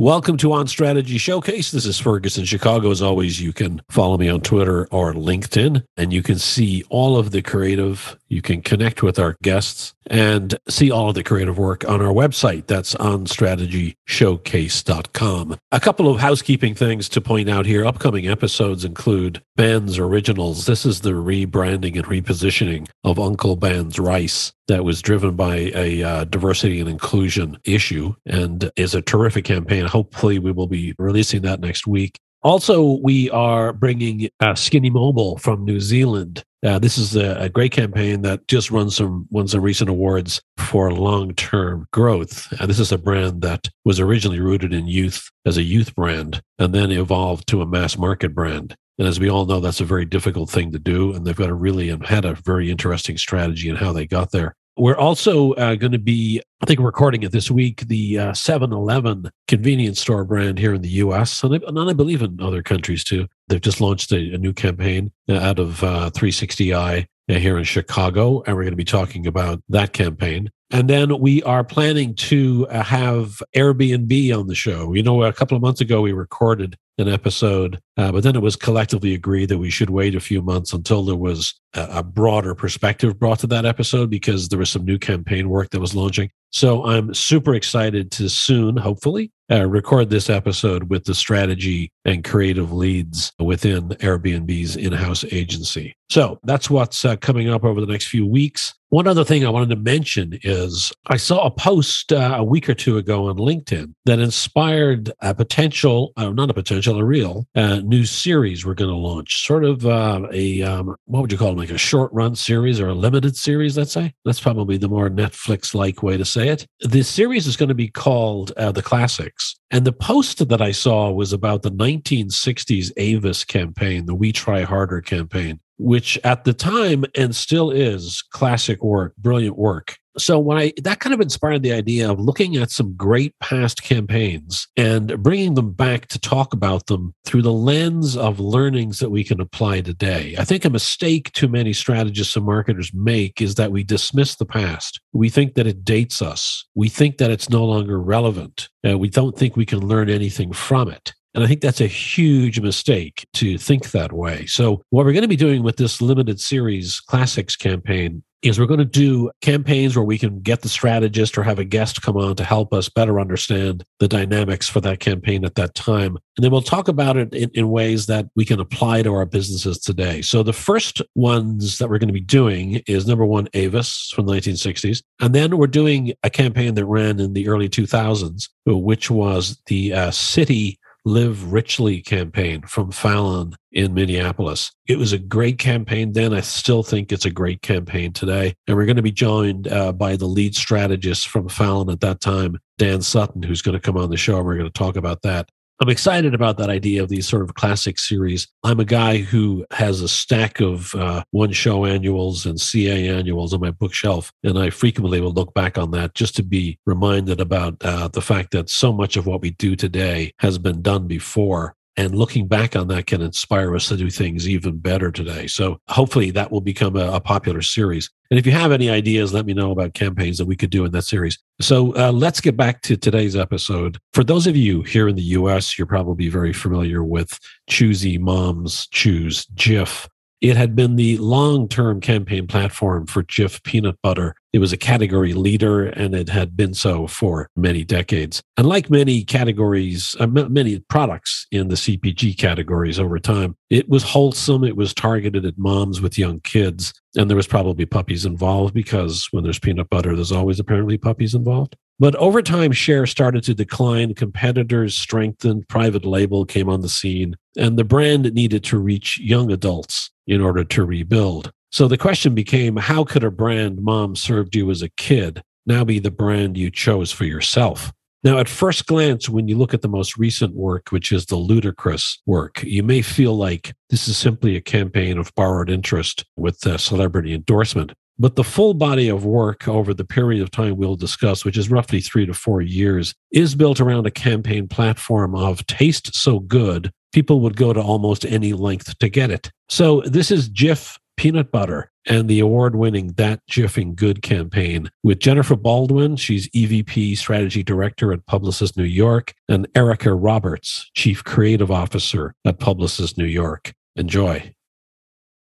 Welcome to On Strategy Showcase. This is Ferguson Chicago. As always, you can follow me on Twitter or LinkedIn, and you can see all of the creative. You can connect with our guests and see all of the creative work on our website. That's onstrategyshowcase.com. A couple of housekeeping things to point out here. Upcoming episodes include Ben's Originals. This is the rebranding and repositioning of Uncle Ben's Rice that was driven by a uh, diversity and inclusion issue and is a terrific campaign. Hopefully, we will be releasing that next week. Also, we are bringing uh, Skinny Mobile from New Zealand. Uh, this is a, a, great campaign that just won some won some recent awards for long term growth. Uh, this is a brand that was originally rooted in youth as a youth brand and then evolved to a mass market brand. And as we all know, that's a very difficult thing to do. And they've got a really had a very interesting strategy in how they got there. We're also uh, going to be, I think, recording it this week, the uh, Eleven convenience store brand here in the US, and I, and I believe in other countries too. They've just launched a, a new campaign uh, out of uh, 360i uh, here in Chicago, and we're going to be talking about that campaign. And then we are planning to uh, have Airbnb on the show. You know, a couple of months ago, we recorded an episode, uh, but then it was collectively agreed that we should wait a few months until there was a, a, broader perspective brought to that episode because there was some new campaign work that was launching. So I'm super excited to soon, hopefully, uh, record this episode with the strategy and creative leads within Airbnb's in house agency. So that's what's uh, coming up over the next few weeks. One other thing I wanted to mention is I saw a post uh, a week or two ago on LinkedIn that inspired a potential, uh, not a potential, a real uh, new series we're going to launch. Sort of uh, a, um, what would you call it, like a short run series or a limited series, let's say. That's probably the more Netflix like way to say it. The series is going to be called uh, The Classics. And the post that I saw was about the 1960s Avis campaign, the We Try Harder campaign which at the time and still is classic work, brilliant work. So when I that kind of inspired the idea of looking at some great past campaigns and bringing them back to talk about them through the lens of learnings that we can apply today. I think a mistake too many strategists and marketers make is that we dismiss the past. We think that it dates us. We think that it's no longer relevant. Uh, we don't think we can learn anything from it. And I think that's a huge mistake to think that way. So, what we're going to be doing with this limited series classics campaign is we're going to do campaigns where we can get the strategist or have a guest come on to help us better understand the dynamics for that campaign at that time. And then we'll talk about it in, in, ways that we can apply to our businesses today. So the first ones that we're going to be doing is number one, Avis from the 1960s. And then we're doing a campaign that ran in the early 2000s, which was the uh, Citi Live Richly campaign from Fallon in Minneapolis. It was a great campaign then. I still think it's a great campaign today. And we're going to be joined uh, by the lead strategist from Fallon at that time, Dan Sutton, who's going to come on the show. And we're going to talk about that. I'm excited about that idea of these sort of classic series. I'm a guy who has a stack of uh, one show annuals and CA annuals on my bookshelf, and I frequently will look back on that just to be reminded about uh, the fact that so much of what we do today has been done before and looking back on that can inspire us to do things even better today. So hopefully that will become a, a popular series. And if you have any ideas, let me know about campaigns that we could do in that series. So uh, let's get back to today's episode. For those of you here in the US, you're probably very familiar with Choosy Moms Choose, Jif. It had been the long term campaign platform for Jif peanut butter. It was a category leader and it had been so for many decades. And like many categories, uh, many products in the CPG categories over time, it was wholesome. It was targeted at moms with young kids. And there was probably puppies involved because when there's peanut butter, there's always apparently puppies involved. But over time, share started to decline. Competitors strengthened, private label came on the scene, and the brand needed to reach young adults in order to rebuild. So the question became how could a brand mom served you as a kid now be the brand you chose for yourself? Now, at first glance, when you look at the most recent work, which is the Ludacris work, you may feel like this is simply a campaign of borrowed interest with a celebrity endorsement. But the full body of work over the period of time we'll discuss, which is roughly three to four years, is built around a campaign platform of taste so good, people would go to almost any length to get it. So this is Jif peanut butter and the award winning That Jiffing Good campaign with Jennifer Baldwin. She's EVP Strategy Director at Publicis New York, and Erica Roberts, Chief Creative Officer at Publicis New York. Enjoy.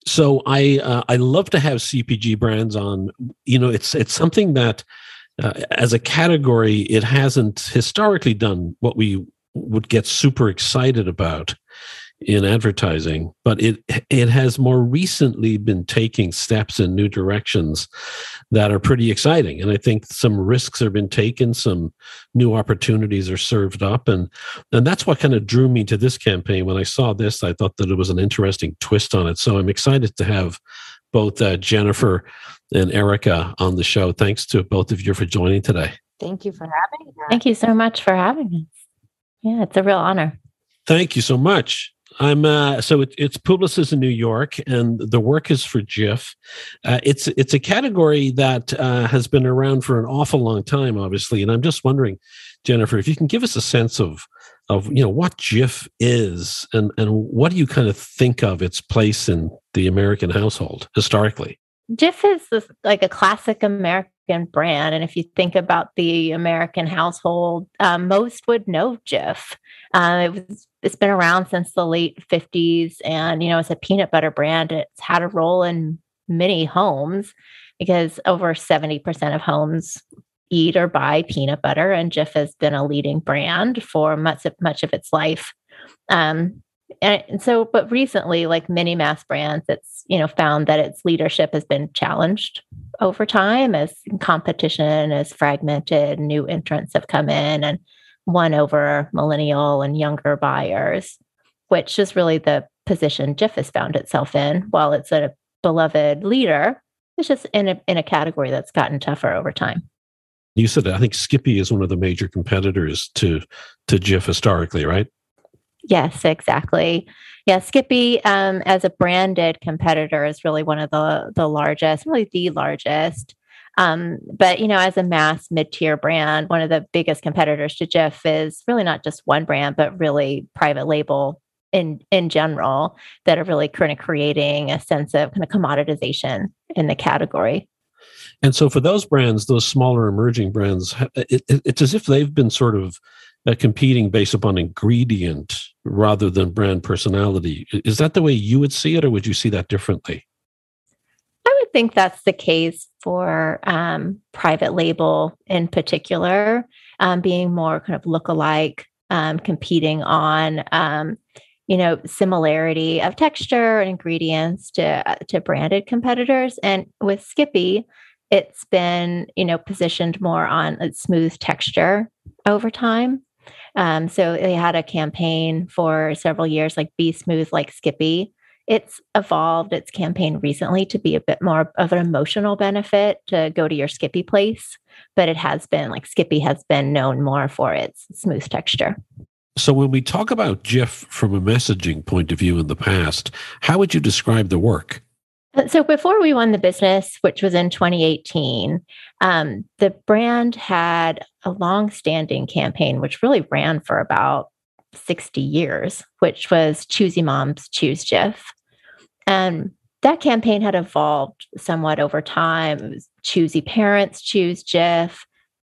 So I uh, I love to have CPG brands on. You know, it's it's something that uh, as a category it hasn't historically done what we would get super excited about in advertising, but it it has more recently been taking steps in new directions that are pretty exciting. And I think some risks have been taken, some new opportunities are served up, and and that's what kind of drew me to this campaign. When I saw this, I thought that it was an interesting twist on it. So I'm excited to have both uh, Jennifer and Erica on the show. Thanks to both of you for joining today. Thank you for having us. Thank you so much for having us. Yeah, it's a real honor. Thank you so much. I'm uh, so it, it's Publicis in New York, and the work is for Jif. Uh, it's it's a category that uh, has been around for an awful long time, obviously, and I'm just wondering, Jennifer, if you can give us a sense of of you know what Jif is, and and what do you kind of think of its place in the American household historically? Jif is this, like a classic American brand. And if you think about the American household, um, most would know Jif. Uh, it was, it's been around since the late 50s. And, you know, it's a peanut butter brand. It's had a role in many homes because over 70% of homes eat or buy peanut butter. And Jif has been a leading brand for much of, much of its life. Um, and, and so, but recently, like many mass brands, it's you know found that its leadership has been challenged over time as competition is fragmented, new entrants have come in and won over millennial and younger buyers, which is really the position Jif has found itself in. While it's a beloved leader, it's just in a in a category that's gotten tougher over time. You said I think Skippy is one of the major competitors to to Jif historically, right? Yes, exactly. Yeah, Skippy um, as a branded competitor is really one of the the largest, really the largest. Um, but you know, as a mass mid-tier brand, one of the biggest competitors to Jif is really not just one brand, but really private label in in general that are really kind of creating a sense of kind of commoditization in the category. And so, for those brands, those smaller emerging brands, it, it, it's as if they've been sort of uh, competing based upon ingredient rather than brand personality. Is that the way you would see it, or would you see that differently? I would think that's the case for um, private label in particular, um, being more kind of look-alike, um, competing on um, you know similarity of texture and ingredients to uh, to branded competitors. And with Skippy, it's been you know positioned more on a smooth texture over time um, so they had a campaign for several years, like Be Smooth Like Skippy. It's evolved its campaign recently to be a bit more of an emotional benefit to go to your Skippy place, but it has been like Skippy has been known more for its smooth texture. So, when we talk about Jif from a messaging point of view in the past, how would you describe the work? Uh, so before we won the business, which was in 2018, um, the brand had a long-standing campaign, which really ran for about 60 years, which was Choosy Moms, Choose Jif. And that campaign had evolved somewhat over time. It was Choosy Parents, Choose Jif,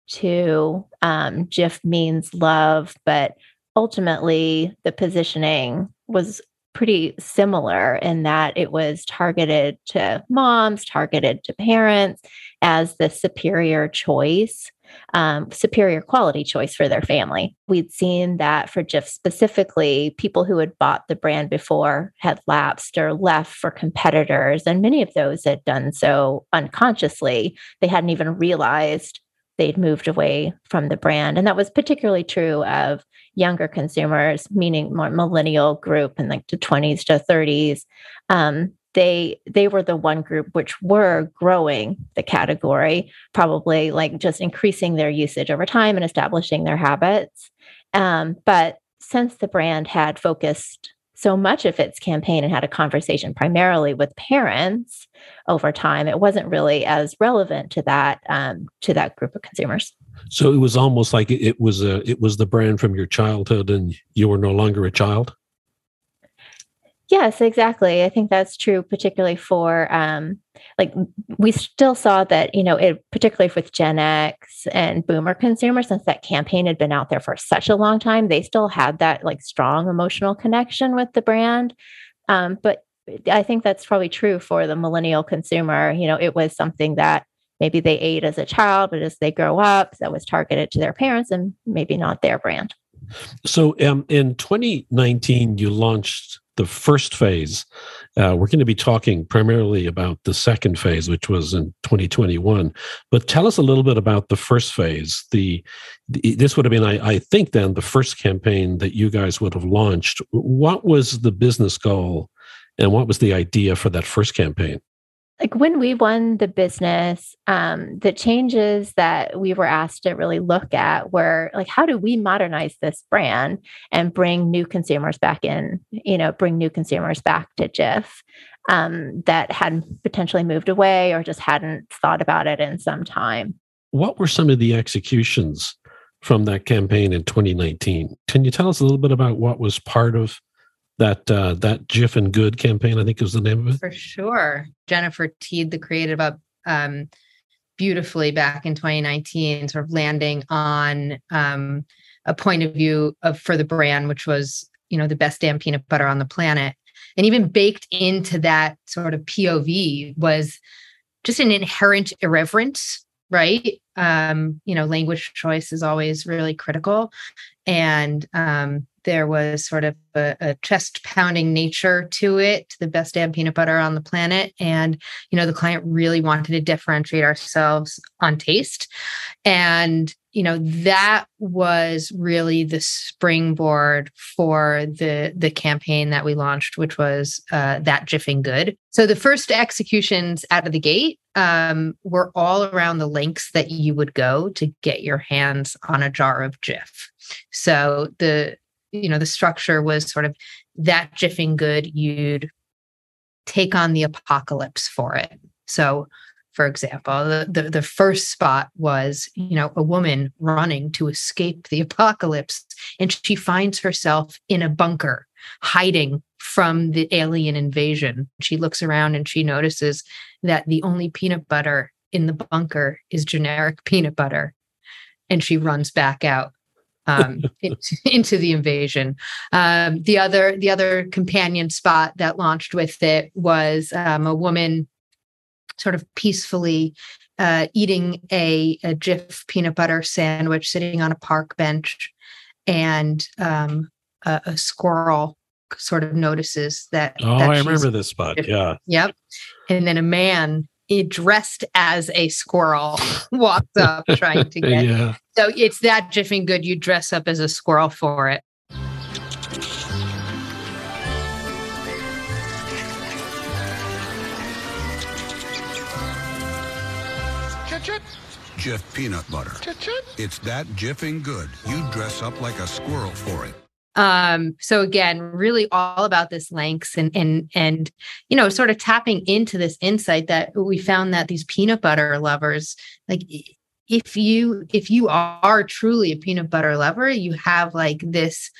to um, Jif means love, but ultimately the positioning was pretty similar in that it was targeted to moms, targeted to parents as the superior choice, um, superior quality choice for their family. We'd seen that for Jif specifically, people who had bought the brand before had lapsed or left for competitors, and many of those had done so unconsciously. They hadn't even realized they'd moved away from the brand. And that was particularly true of younger consumers, meaning more millennial group in like the 20s to 30s. Um, they they were the one group which were growing the category, probably like just increasing their usage over time and establishing their habits. Um, but since the brand had focused so much of its campaign and had a conversation primarily with parents over time it wasn't really as relevant to that um, to that group of consumers. So it was almost like it was a it was the brand from your childhood and you were no longer a child Yes, exactly. I think that's true, particularly for um, like we still saw that you know it particularly with Gen X and Boomer consumers, since that campaign had been out there for such a long time, they still had that like strong emotional connection with the brand. Um, but I think that's probably true for the millennial consumer. You know, it was something that maybe they ate as a child, but as they grow up, that was targeted to their parents and maybe not their brand. So um, in 2019, you launched the first phase. Uh, we're going to be talking primarily about the second phase, which was in 2021. But tell us a little bit about the first phase. The, the this would have been, I, I think, then the first campaign that you guys would have launched. What was the business goal, and what was the idea for that first campaign? Like when we won the business um, the changes that we were asked to really look at were like how do we modernize this brand and bring new consumers back in you know bring new consumers back to jif um, that hadn't potentially moved away or just hadn't thought about it in some time? What were some of the executions from that campaign in 2019 can you tell us a little bit about what was part of that uh, that Jiffing Good campaign, I think is the name of it. For sure, Jennifer teed the creative up um, beautifully back in 2019, sort of landing on um, a point of view of for the brand, which was you know the best damn peanut butter on the planet, and even baked into that sort of POV was just an inherent irreverence right? Um you know language choice is always really critical. And um there was sort of a, a chest pounding nature to it, the best damn peanut butter on the planet. And, you know, the client really wanted to differentiate ourselves on taste. And, you know, that was really the springboard for the the campaign that we launched, which was uh, that Jiffing Good. So the first executions out of the gate um, were all around the links that you would go to get your hands on a jar of Jif. So the you know the structure was sort of that jiffing good you'd take on the apocalypse for it. So for example the, the, the first spot was you know a woman running to escape the apocalypse and she finds herself in a bunker hiding from the alien invasion. She looks around and she notices that the only peanut butter in the bunker is generic peanut butter and she runs back out um, into, into, the invasion. Um, the other the other companion spot that launched with it was um, a woman sort of peacefully uh, eating a, a Jif peanut butter sandwich, sitting on a park bench, and um, a, a, squirrel sort of notices that. Oh, that I remember this spot. Yeah. Yep. And then a man dressed as a squirrel walks up trying to get. yeah. So it's that jiffing good. You dress up as a squirrel for it. Jif peanut butter. It's that jiffing good. You dress up like a squirrel for it. Um, so again, really all about this lengths and and and you know, sort of tapping into this insight that we found that these peanut butter lovers, like if you if you are truly a peanut butter lover, you have like this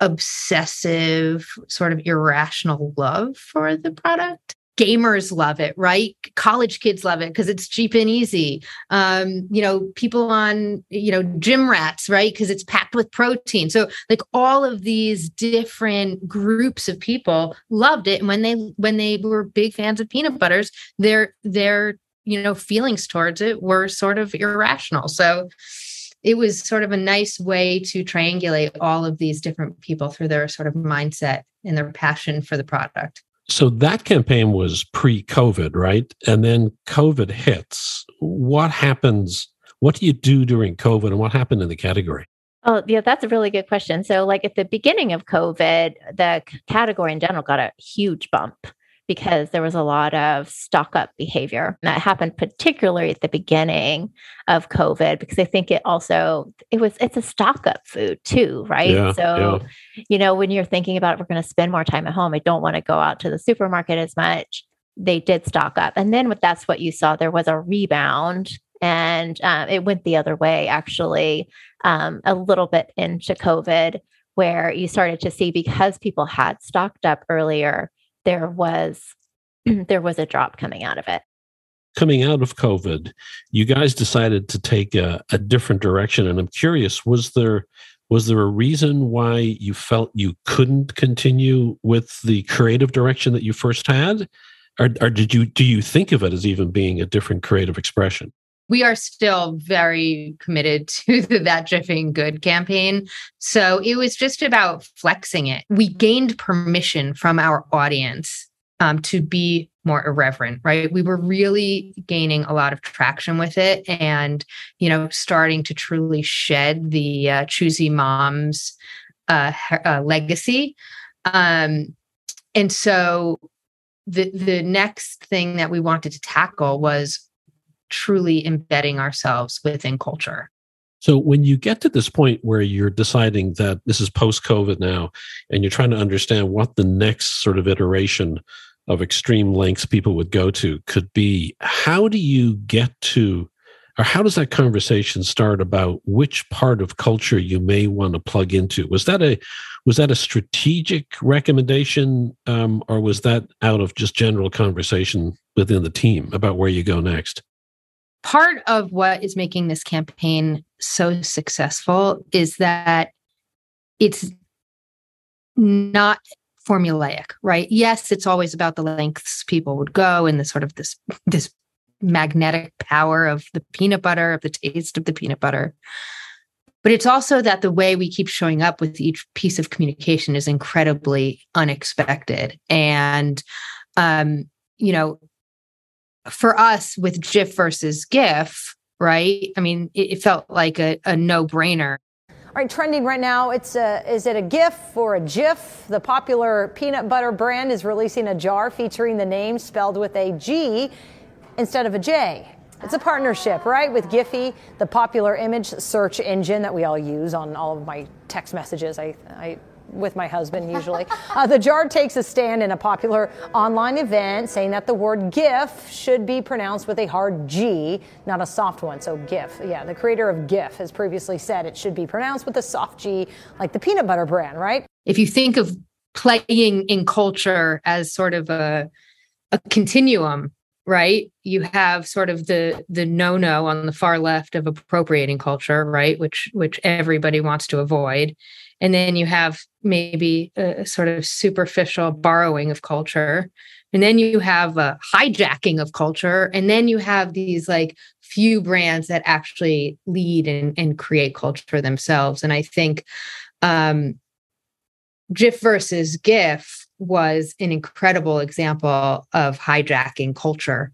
obsessive sort of irrational love for the product gamers love it right? College kids love it because it's cheap and easy. Um, you know people on you know gym rats right? Because it's packed with protein. So like all of these different groups of people loved it. And when they when they were big fans of peanut butters their their you know feelings towards it were sort of irrational. So it was sort of a nice way to triangulate all of these different people through their sort of mindset and their passion for the product so that campaign was pre COVID, right? And then COVID hits. What happens? What do you do during COVID and what happened in the category? Oh, yeah, that's a really good question. So, like at the beginning of COVID, the category in general got a huge bump because there was a lot of stock up behavior. And that happened particularly at the beginning of COVID because I think it also it was it's a stock up food too, right? Yeah, so, yeah. you know, when you're thinking about we're going to spend more time at home. I don't want to go out to the supermarket as much. They did stock up. And then with that's what you saw, there was a rebound and uh, it went the other way actually um, a little bit into COVID where you started to see because people had stocked up earlier, there was there was a drop coming out of it. Coming out of COVID, you guys decided to take a, a different direction. And I'm curious, was there was there a reason why you felt you couldn't continue with the creative direction that you first had? Or, or did you do you think of it as even being a different creative expression? We are still very committed to the That Jiffing Good campaign. So it was just about flexing it. We gained permission from our audience um, to be more irreverent, right? We were really gaining a lot of traction with it and, you know, starting to truly shed the uh, choosy moms uh, uh, legacy. Um, and so the the next thing that we wanted to tackle was truly embedding ourselves within culture. So when you get to this point where you're deciding that this is post COVID now, and you're trying to understand what the next sort of iteration of extreme lengths people would go to could be, how do you get to, or how does that conversation start about which part of culture you may want to plug into? Was that a was that a strategic recommendation, um, or was that out of just general conversation within the team about where you go next? Part of what is making this campaign so successful is that it's not formulaic right? Yes it's always about the lengths people would go and the sort of this this magnetic power of the peanut butter of the taste of the peanut butter. But it's also that the way we keep showing up with each piece of communication is incredibly unexpected. And um you know for us with Jif versus GIF, right? I mean, it, it felt like a, a no brainer. All right, trending right now, it's a, is it a GIF or a GIF? The popular peanut butter brand is releasing a jar featuring the name spelled with a G instead of a J. It's a partnership, right, with Giphy, the popular image search engine that we all use on all of my text messages. I, I with my husband usually. uh, the jar takes a stand in a popular online event saying that the word GIF should be pronounced with a hard G, not a soft one. So GIF, yeah, the creator of GIF has previously said it should be pronounced with a soft G, like the peanut butter brand, right? If you think of playing in culture as sort of a a continuum right you have sort of the the no no on the far left of appropriating culture right which which everybody wants to avoid and then you have maybe a sort of superficial borrowing of culture. And then you have a hijacking of culture. And then you have these like few brands that actually lead and, and create culture themselves. And i think um Jif versus GIF was an incredible example of hijacking culture.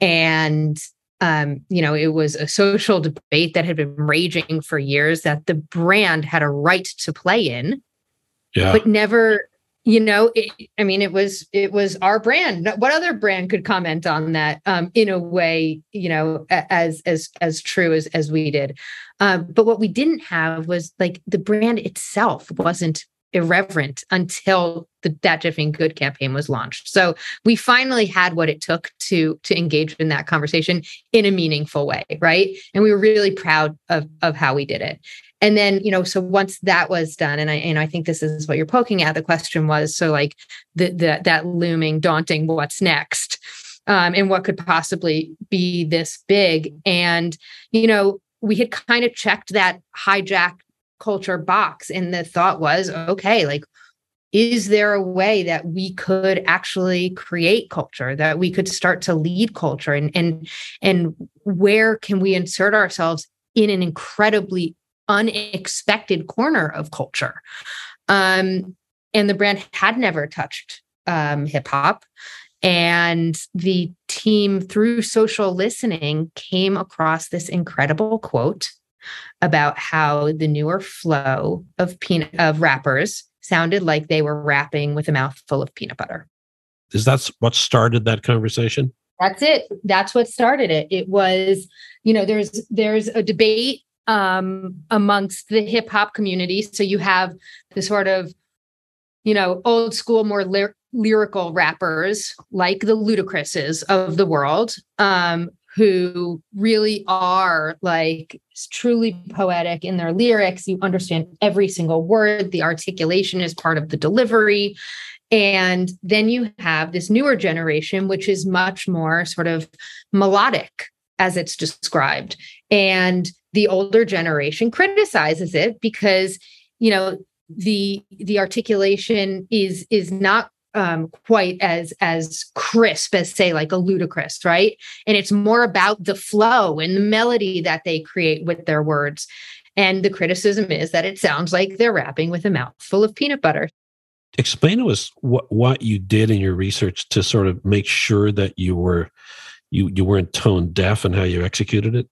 And um, you know, it was a social debate that had been raging for years that the brand had a right to play in, yeah. but never, you know, it, I mean, it was it was our brand. What other brand could comment on that um, in a way, you know, as as as true as as we did? Um, but what we didn't have was like the brand itself wasn't irreverent until the that Jiffing Good campaign was launched. So we finally had what it took to to engage in that conversation in a meaningful way, right? And we were really proud of of how we did it. And then, you know, so once that was done, and I and I think this is what you're poking at. The question was so like the, the that looming, daunting, what's next, um, and what could possibly be this big. And you know, we had kind of checked that hijack culture box. And the thought was okay like is there a way that we could actually create culture that we could start to lead culture? And and and where can we insert ourselves in an incredibly unexpected corner of culture? Um and the brand had never touched um hip hop. And the team through social listening came across this incredible quote about how the newer flow of peanut of rappers sounded like they were rapping with a mouthful of peanut butter. Is that what started that conversation? That's it. That's what started it. It was, you know, there's there's a debate um amongst the hip hop community. So you have the sort of, you know, old school, more lyrical rappers like the Ludacris's of the world, um, who really are like truly poetic in their lyrics. You understand every single word, the articulation is part of the delivery. And then you have this newer generation, which is much more sort of melodic as it's described. And the older generation criticizes it because, you know, the the articulation is is not um, quite as as crisp as say like a Ludacris right? And it's more about the flow and the melody that they create with their words. And the criticism is that it sounds like they're rapping with a mouthful of peanut butter. Explain to us what what you did in your research to sort of make sure that you were you you weren't tone deaf and how you executed it?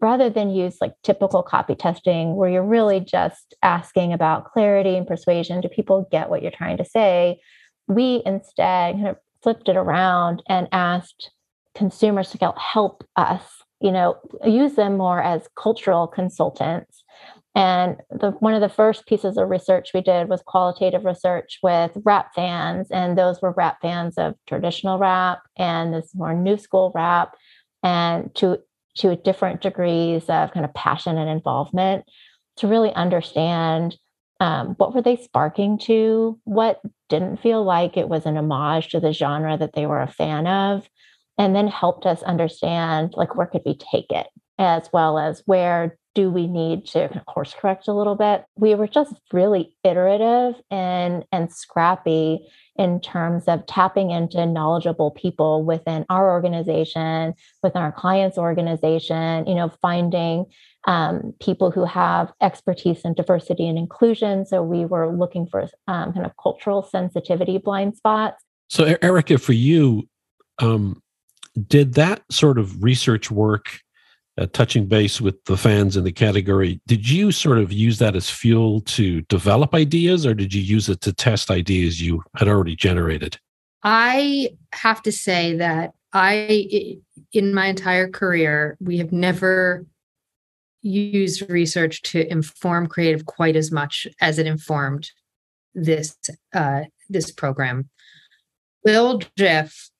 Rather than use like typical copy testing where you're really just asking about clarity and persuasion do people get what you're trying to say we instead kind of flipped it around and asked consumers to help us you know use them more as cultural consultants. And the, one of the first pieces of research we did was qualitative research with rap fans, and those were rap fans of traditional rap and this more new school rap, and to to different degrees of kind of passion and involvement to really understand um, what were they sparking to, what didn't feel like it was an homage to the genre that they were a fan of, and then helped us understand like where could we take it, as well as where do we need to course correct a little bit? We were just really iterative and and scrappy in terms of tapping into knowledgeable people within our organization within our clients organization you know finding um, people who have expertise in diversity and inclusion. So we were looking for um, kind of cultural sensitivity blind spots. So erica for you um, did that sort of research work uh, touching base with the fans in the category, did you sort of use that as fuel to develop ideas or did you use it to test ideas you had already generated? I have to say that I, in my entire career, we have never used research to inform creative quite as much as it informed this uh, this program. Bill Jiff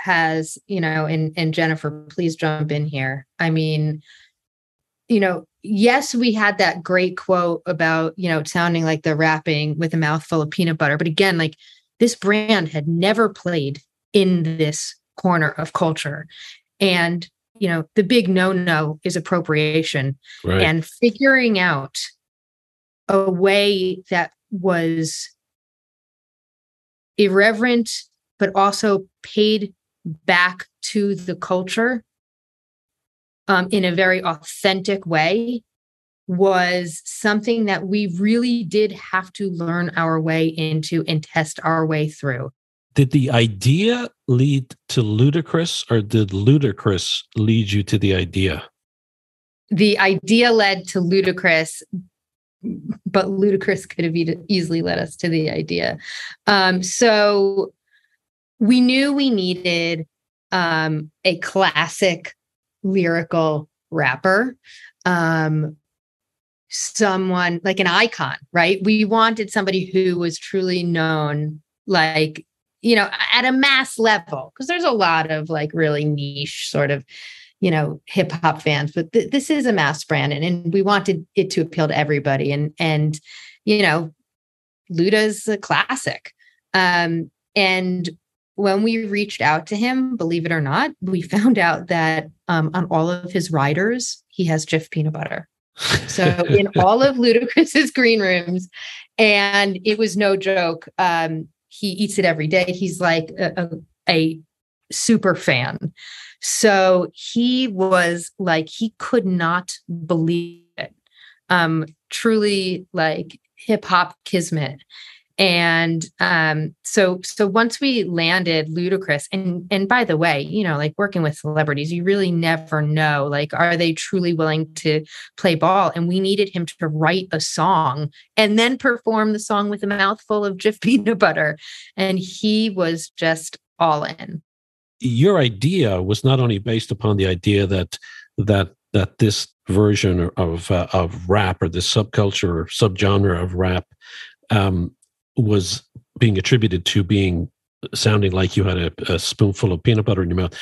has, you know, and and Jennifer, please jump in here. I mean, you know, yes, we had that great quote about, you know, sounding like they're rapping with a mouthful of peanut butter. But again, like this brand had never played in this corner of culture. And, you know, the big no no is appropriation right. and figuring out a way that was irreverent, but also paid back to the culture um, in a very authentic way was something that we really did have to learn our way into and test our way through. Did the idea lead to Ludacris or did Ludacris lead you to the idea? The idea led to Ludacris, but Ludacris could have easily led us to the idea. Um, so we knew we needed um, a classic lyrical rapper um, someone like an icon right? We wanted somebody who was truly known like you know at a mass level because there's a lot of like really niche sort of you know hip hop fans but th- this is a mass brand and, and we wanted it to appeal to everybody and and you know luda's a classic. Um and when we reached out to him, believe it or not, we found out that um, on all of his riders, he has Jif peanut butter. So in all of Ludacris's green rooms, and it was no joke. Um, he eats it every day. He's like a, a, a super fan. So he was like, he could not believe it. Um, truly like hip hop kismet and um, so so once we landed ludacris and and by the way you know like working with celebrities you really never know like are they truly willing to play ball? And we needed him to write a song and then perform the song with a mouthful of jif peanut butter. And he was just all in. Your idea was not only based upon the idea that that that this version of uh, of rap or this subculture or subgenre of rap um, was being attributed to being sounding like you had a, a, spoonful of peanut butter in your mouth.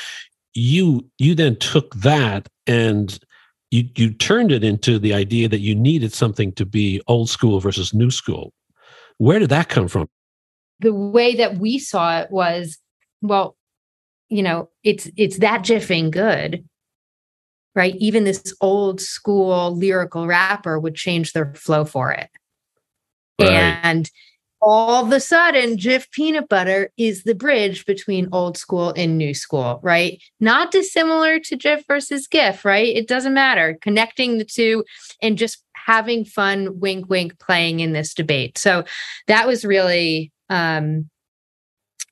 you you then took that and you you turned it into the idea that you needed something to be old school versus new school. Where did that come from? The way that we saw it was, well, you know, it's it's that jiffing good, right? Even this old school lyrical rapper would change their flow for it. Right. And all of a sudden, Jif peanut butter is the bridge between old school and new school, right? Not dissimilar to Jif versus GIF, right? It doesn't matter. Connecting the two and just having fun, wink, wink, playing in this debate. So that was really um,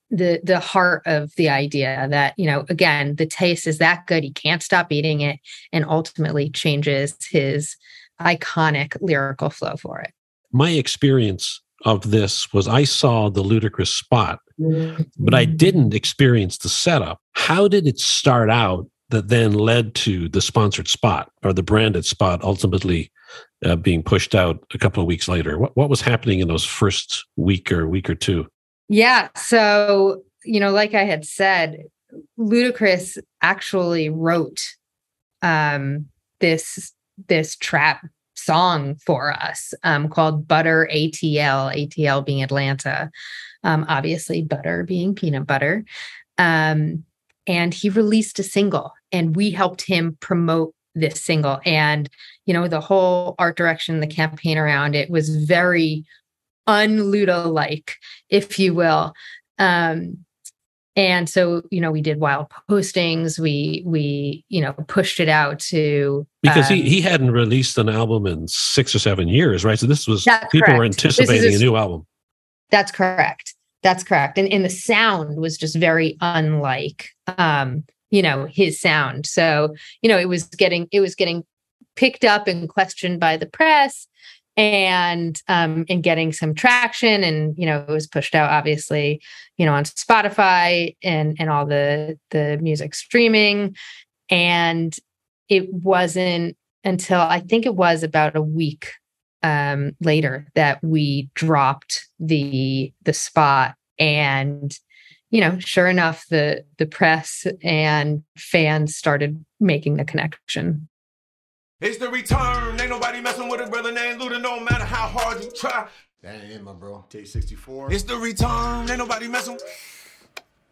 the the heart of the idea that you know again the taste is that good he can't stop eating it and ultimately changes his iconic lyrical flow for it my experience of this was I saw the Ludacris spot, but I didn't experience the setup. How did it start out that then led to the sponsored spot or the branded spot ultimately uh, being pushed out a couple of weeks later? What, what was happening in those first week or week or two? Yeah. So, you know, like I had said, Ludacris actually wrote um, this this trap song for us um, called Butter ATL, ATL being Atlanta, um, obviously, butter being peanut butter. Um, and he released a single, and we helped him promote this single. And, you know, the whole art direction, the campaign around it was very unluda like, if you will. Um, and so you know we did wild postings. We we you know pushed it out to because um, he he hadn't released an album in six or seven years right? So this was people correct. were anticipating a, a, new album. That's correct. That's correct. And and the sound was just very unlike um you know his sound. So you know it was getting it was getting picked up and questioned by the press and um, and getting some traction and you know it was pushed out obviously you know on spotify and and all the the music streaming. And it wasn't until i think it was about a week um, later that we dropped the the spot. And you know sure enough the the press and fans started making the connection it's the return. Ain't nobody messing with a brother named Luda, no matter how hard you try. That ain't it, my bro. T64. It's the return. Ain't nobody messing.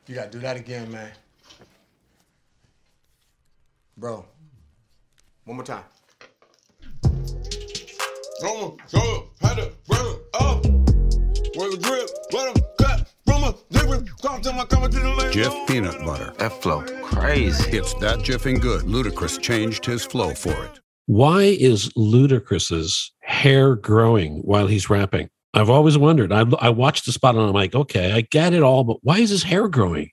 You gotta do that again, man. Bro. One more time. Roma, show up, had to run up. Where the drip, let him cut from a different. Come to my coming to the lane. Jif peanut butter. That flow crazy. It's that jiffing good. Ludacris changed his flow for it. Why is Ludacris's hair growing while he's rapping? I've always wondered. I, I watched the spot and I'm like, okay, I get it all, but why is his hair growing?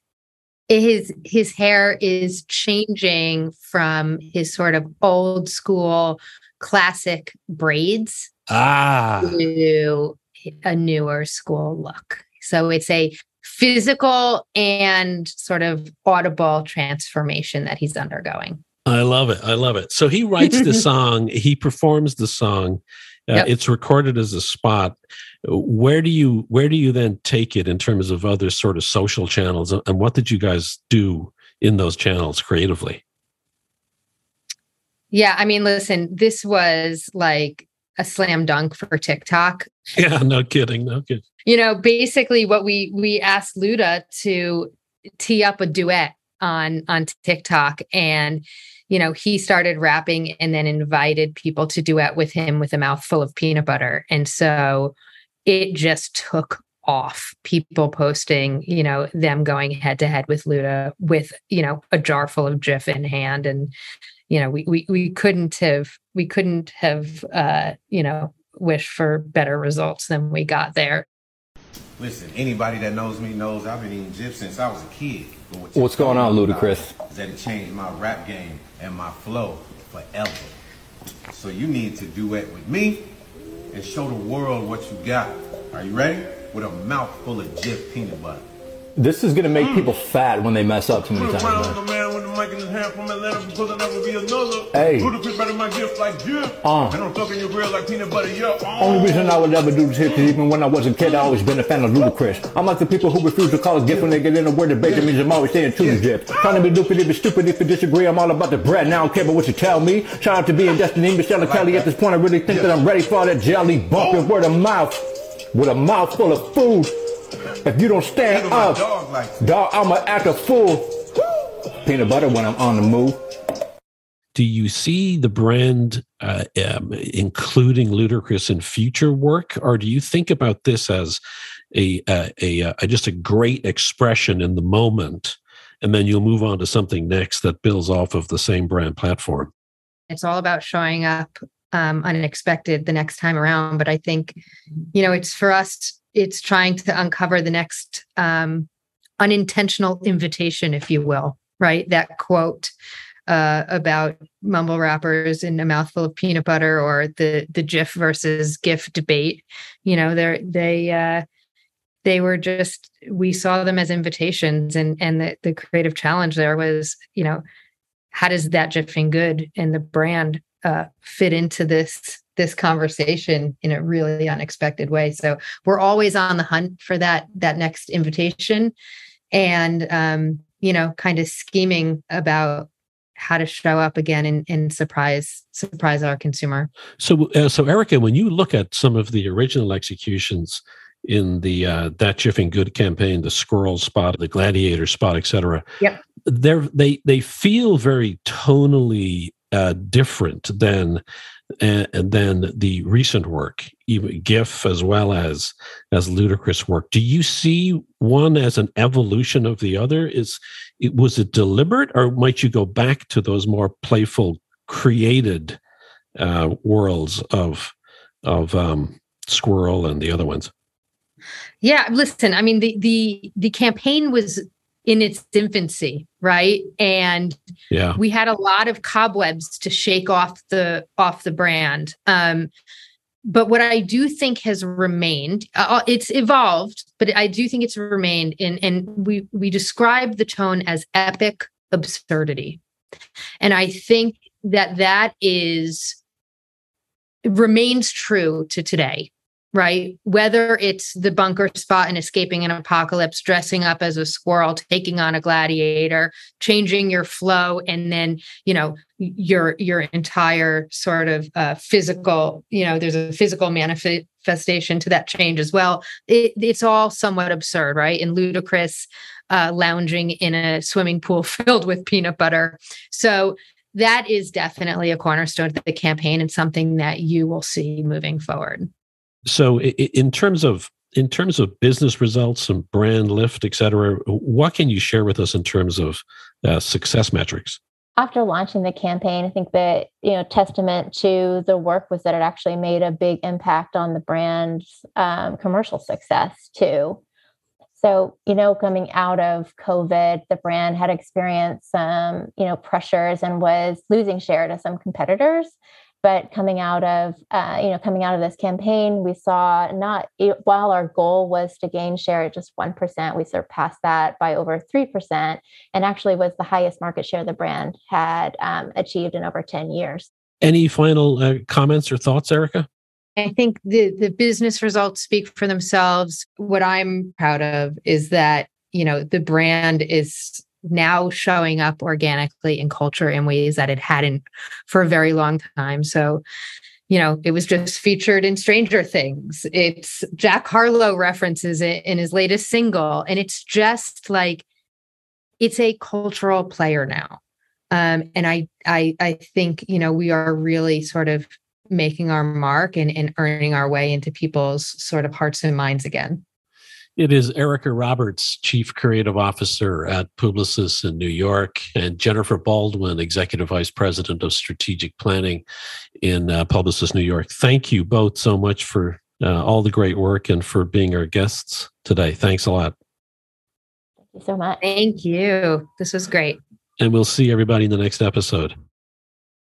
His his hair is changing from his sort of old school classic braids ah. to a newer school look. So it's a physical and sort of audible transformation that he's undergoing. I love it. I love it. So he writes the song, he performs the song. Uh, yep. It's recorded as a spot. Where do you where do you then take it in terms of other sort of social channels? And what did you guys do in those channels creatively? Yeah, I mean, listen, this was like a slam dunk for TikTok. Yeah, no kidding, no kidding. You know, basically what we we asked Luda to tee up a duet on on TikTok and you know, he started rapping and then invited people to duet with him with a mouthful of peanut butter. And so it just took off people posting, you know, them going head to head with Luda with, you know, a jar full of Jif in hand. And, you know, we we we couldn't have we couldn't have uh, you know, wished for better results than we got there. Listen, anybody that knows me knows I've been eating Jif since I was a kid. What What's going on, Ludacris? Is that it changed my rap game and my flow forever. So you need to duet with me and show the world what you got. Are you ready? With a mouthful of Jif peanut butter. This is gonna make people fat when they mess up too many times. crown on the man with the mic in his hand from Atlanta because I'll never be another. Hey. Ludacris better my gift like you. Uh. And I'm fucking your grill like peanut butter, yeah. Uh. Only reason I would ever do this here, because even when I was a kid, I always been a fan of Ludacris. I'm like the people who refuse to call a gift when they get in a word debate. That means I'm always saying to the gift. Trying to be lucrative is stupid if you disagree. I'm all about the bread. Now I don't care about what you tell me. Shout out to being Destiny, Michelle and Kelly. At this point, I really think that I'm ready for all that jelly bumping word of mouth with a mouth full of food. If you don't stand Look at up, dog like dog, I'ma act a fool. Peanut butter when I'm on the move. Do you see the brand uh, um, including Ludacris in future work, or do you think about this as a, a, a, a just a great expression in the moment, and then you'll move on to something next that builds off of the same brand platform? it's all about showing up um, unexpected the next time around but i think you know it's for us it's trying to uncover the next um, unintentional invitation if you will right? That quote uh, about mumble rappers in a mouthful of peanut butter or the the gif versus gif debate. You know they're they uh they were just we saw them as invitations and and the, the creative challenge there was you know how does that jiffing good and the brand uh, fit into this this conversation in a really unexpected way so we're always on the hunt for that that next invitation and um you know kind of scheming about how to show up again and, and surprise surprise our consumer So, uh, so Erica, when you look at some of the original executions in the uh, that Jiffing Good campaign, the squirrel spot, the gladiator spot, etc., Yep. they're they they feel very tonally uh, different than than the recent work, even GIF as well as as Ludacris work. Do you see one as an evolution of the other? Is it was it deliberate, or might you go back to those more playful, created uh, worlds of of um, Squirrel and the other ones? Yeah, listen, I mean the the the campaign was in its infancy, right? And Yeah. we had a lot of cobwebs to shake off the off the brand. Um but what I do think has remained, uh, it's evolved, but I do think it's remained in and we we describe the tone as epic absurdity. And I think that that is remains true to today right? Whether it's the bunker spot and escaping an apocalypse, dressing up as a squirrel, taking on a gladiator, changing your flow, and then you know your your entire sort of uh, physical, you know, there's a physical manifestation to that change as well. It, it's all somewhat absurd, right? And Ludacris, uh, lounging in a swimming pool filled with peanut butter. So that is definitely a cornerstone of the campaign and something that you will see moving forward. So, in terms of in terms of business results and brand lift, et cetera, what can you share with us in terms of uh, success metrics? after launching the campaign, I think that you know testament to the work was that it actually made a big impact on the brand's um, commercial success too. So you know, coming out of COVID, the brand had experienced some you know pressures and was losing share to some competitors. But coming out of uh, you know coming out of this campaign, we saw not it, while our goal was to gain share at just one percent, we surpassed that by over three percent, and actually was the highest market share the brand had um, achieved in over ten years. Any final uh, comments or thoughts, Erica? I think the the business results speak for themselves. What I'm proud of is that, you know, the brand is now showing up organically in culture in ways that it hadn't for a very long time. So, you know, it was just featured in Stranger Things. It's Jack Harlow references it in his latest single. And it's just like it's a cultural player now. Um, and I I I think, you know, we are really sort of making our mark and, and earning our way into people's sort of hearts and minds again. It is Erica Roberts, Chief Creative Officer at Publicis in New York, and Jennifer Baldwin, Executive Vice President of Strategic Planning in uh, Publicis New York. Thank you both so much for uh, all the great work and for being our guests today. Thanks a lot. Thank you so much. Thank you. This was great. And we'll see everybody in the next episode.